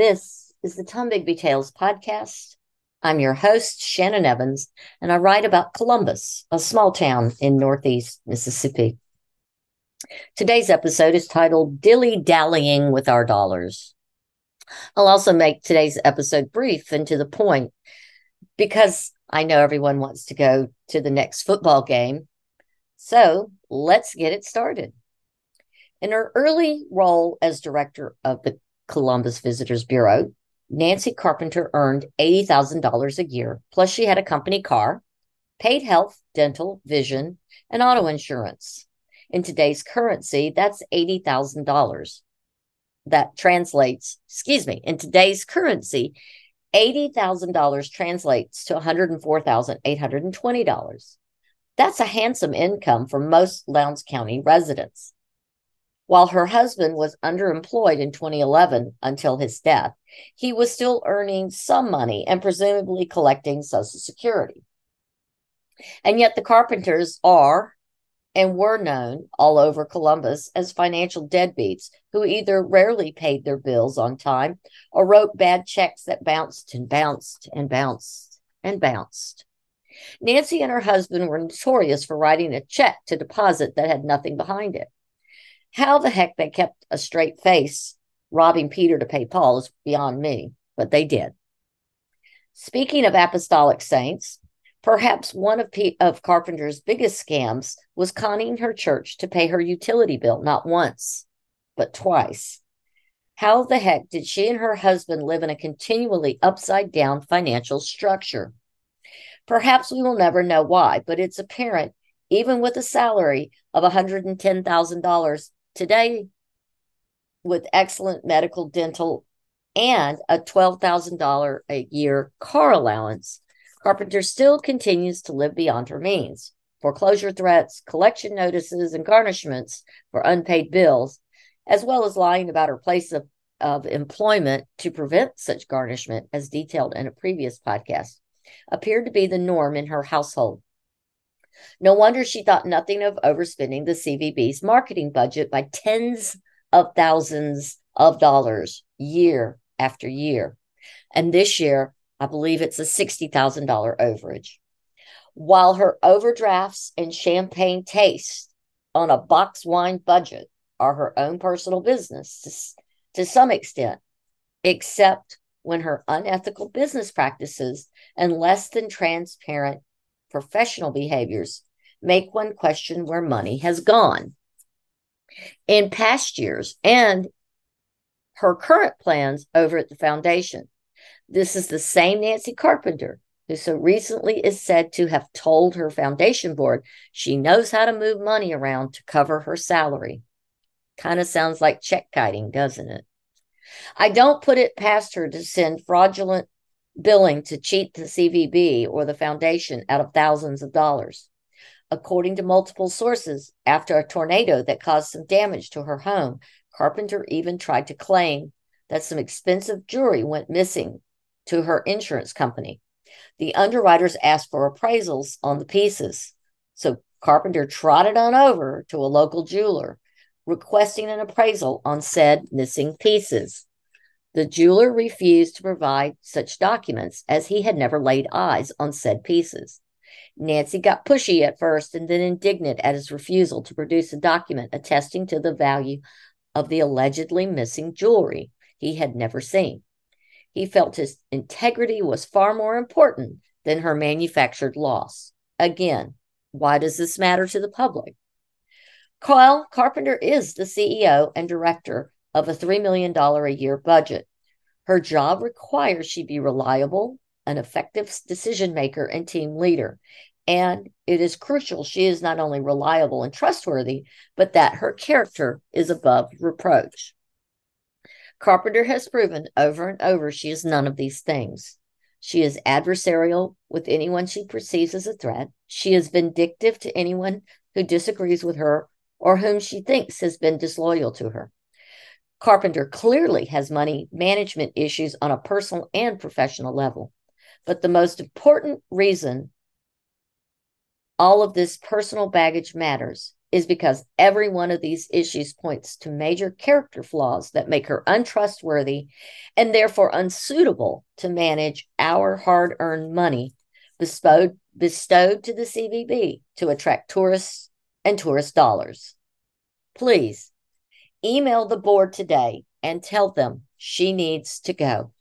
This is the Tombigbee Tales podcast. I'm your host, Shannon Evans, and I write about Columbus, a small town in Northeast Mississippi. Today's episode is titled Dilly Dallying with Our Dollars. I'll also make today's episode brief and to the point because I know everyone wants to go to the next football game. So let's get it started. In her early role as director of the Columbus Visitors Bureau, Nancy Carpenter earned $80,000 a year, plus she had a company car, paid health, dental, vision, and auto insurance. In today's currency, that's $80,000. That translates, excuse me, in today's currency, $80,000 translates to $104,820. That's a handsome income for most Lowndes County residents. While her husband was underemployed in 2011 until his death, he was still earning some money and presumably collecting Social Security. And yet the Carpenters are and were known all over Columbus as financial deadbeats who either rarely paid their bills on time or wrote bad checks that bounced and bounced and bounced and bounced. Nancy and her husband were notorious for writing a check to deposit that had nothing behind it. How the heck they kept a straight face robbing Peter to pay Paul is beyond me, but they did. Speaking of apostolic saints, perhaps one of, P- of Carpenter's biggest scams was conning her church to pay her utility bill not once, but twice. How the heck did she and her husband live in a continually upside down financial structure? Perhaps we will never know why, but it's apparent, even with a salary of $110,000, today with excellent medical, dental, and a $12,000 a year car allowance, Carpenter still continues to live beyond her means. Foreclosure threats, collection notices, and garnishments for unpaid bills, as well as lying about her place of, of employment to prevent such garnishment, as detailed in a previous podcast, appeared to be the norm in her household. No wonder she thought nothing of overspending the CVB's marketing budget by tens of thousands of dollars year after year. And this year, I believe it's a $60,000 overage. While her overdrafts and champagne taste on a box wine budget are her own personal business to, to some extent, except when her unethical business practices and less than transparent professional behaviors make one question where money has gone. In past years and her current plans over at the foundation, this is the same Nancy Carpenter who so recently is said to have told her foundation board she knows how to move money around to cover her salary. Kind of sounds like check kiting, doesn't it? I don't put it past her to send fraudulent billing to cheat the CVB or the foundation out of thousands of dollars. According to multiple sources, after a tornado that caused some damage to her home, Carpenter even tried to claim that some expensive jewelry went missing to her insurance company. The underwriters asked for appraisals on the pieces. So Carpenter trotted on over to a local jeweler, requesting an appraisal on said missing pieces. The jeweler refused to provide such documents as he had never laid eyes on said pieces. Nancy got pushy at first and then indignant at his refusal to produce a document attesting to the value of the allegedly missing jewelry he had never seen. He felt his integrity was far more important than her manufactured loss. Again, why does this matter to the public? Carl Carpenter is the CEO and director of a $3 million a year budget. Her job requires she be reliable, an effective decision maker, and team leader. And it is crucial she is not only reliable and trustworthy, but that her character is above reproach. Carpenter has proven over and over she is none of these things. She is adversarial with anyone she perceives as a threat. She is vindictive to anyone who disagrees with her or whom she thinks has been disloyal to her. Carpenter clearly has money management issues on a personal and professional level. But the most important reason all of this personal baggage matters is because every one of these issues points to major character flaws that make her untrustworthy and therefore unsuitable to manage our hard earned money bestowed, bestowed to the CVB to attract tourists and tourist dollars. Please email the board today and tell them she needs to go.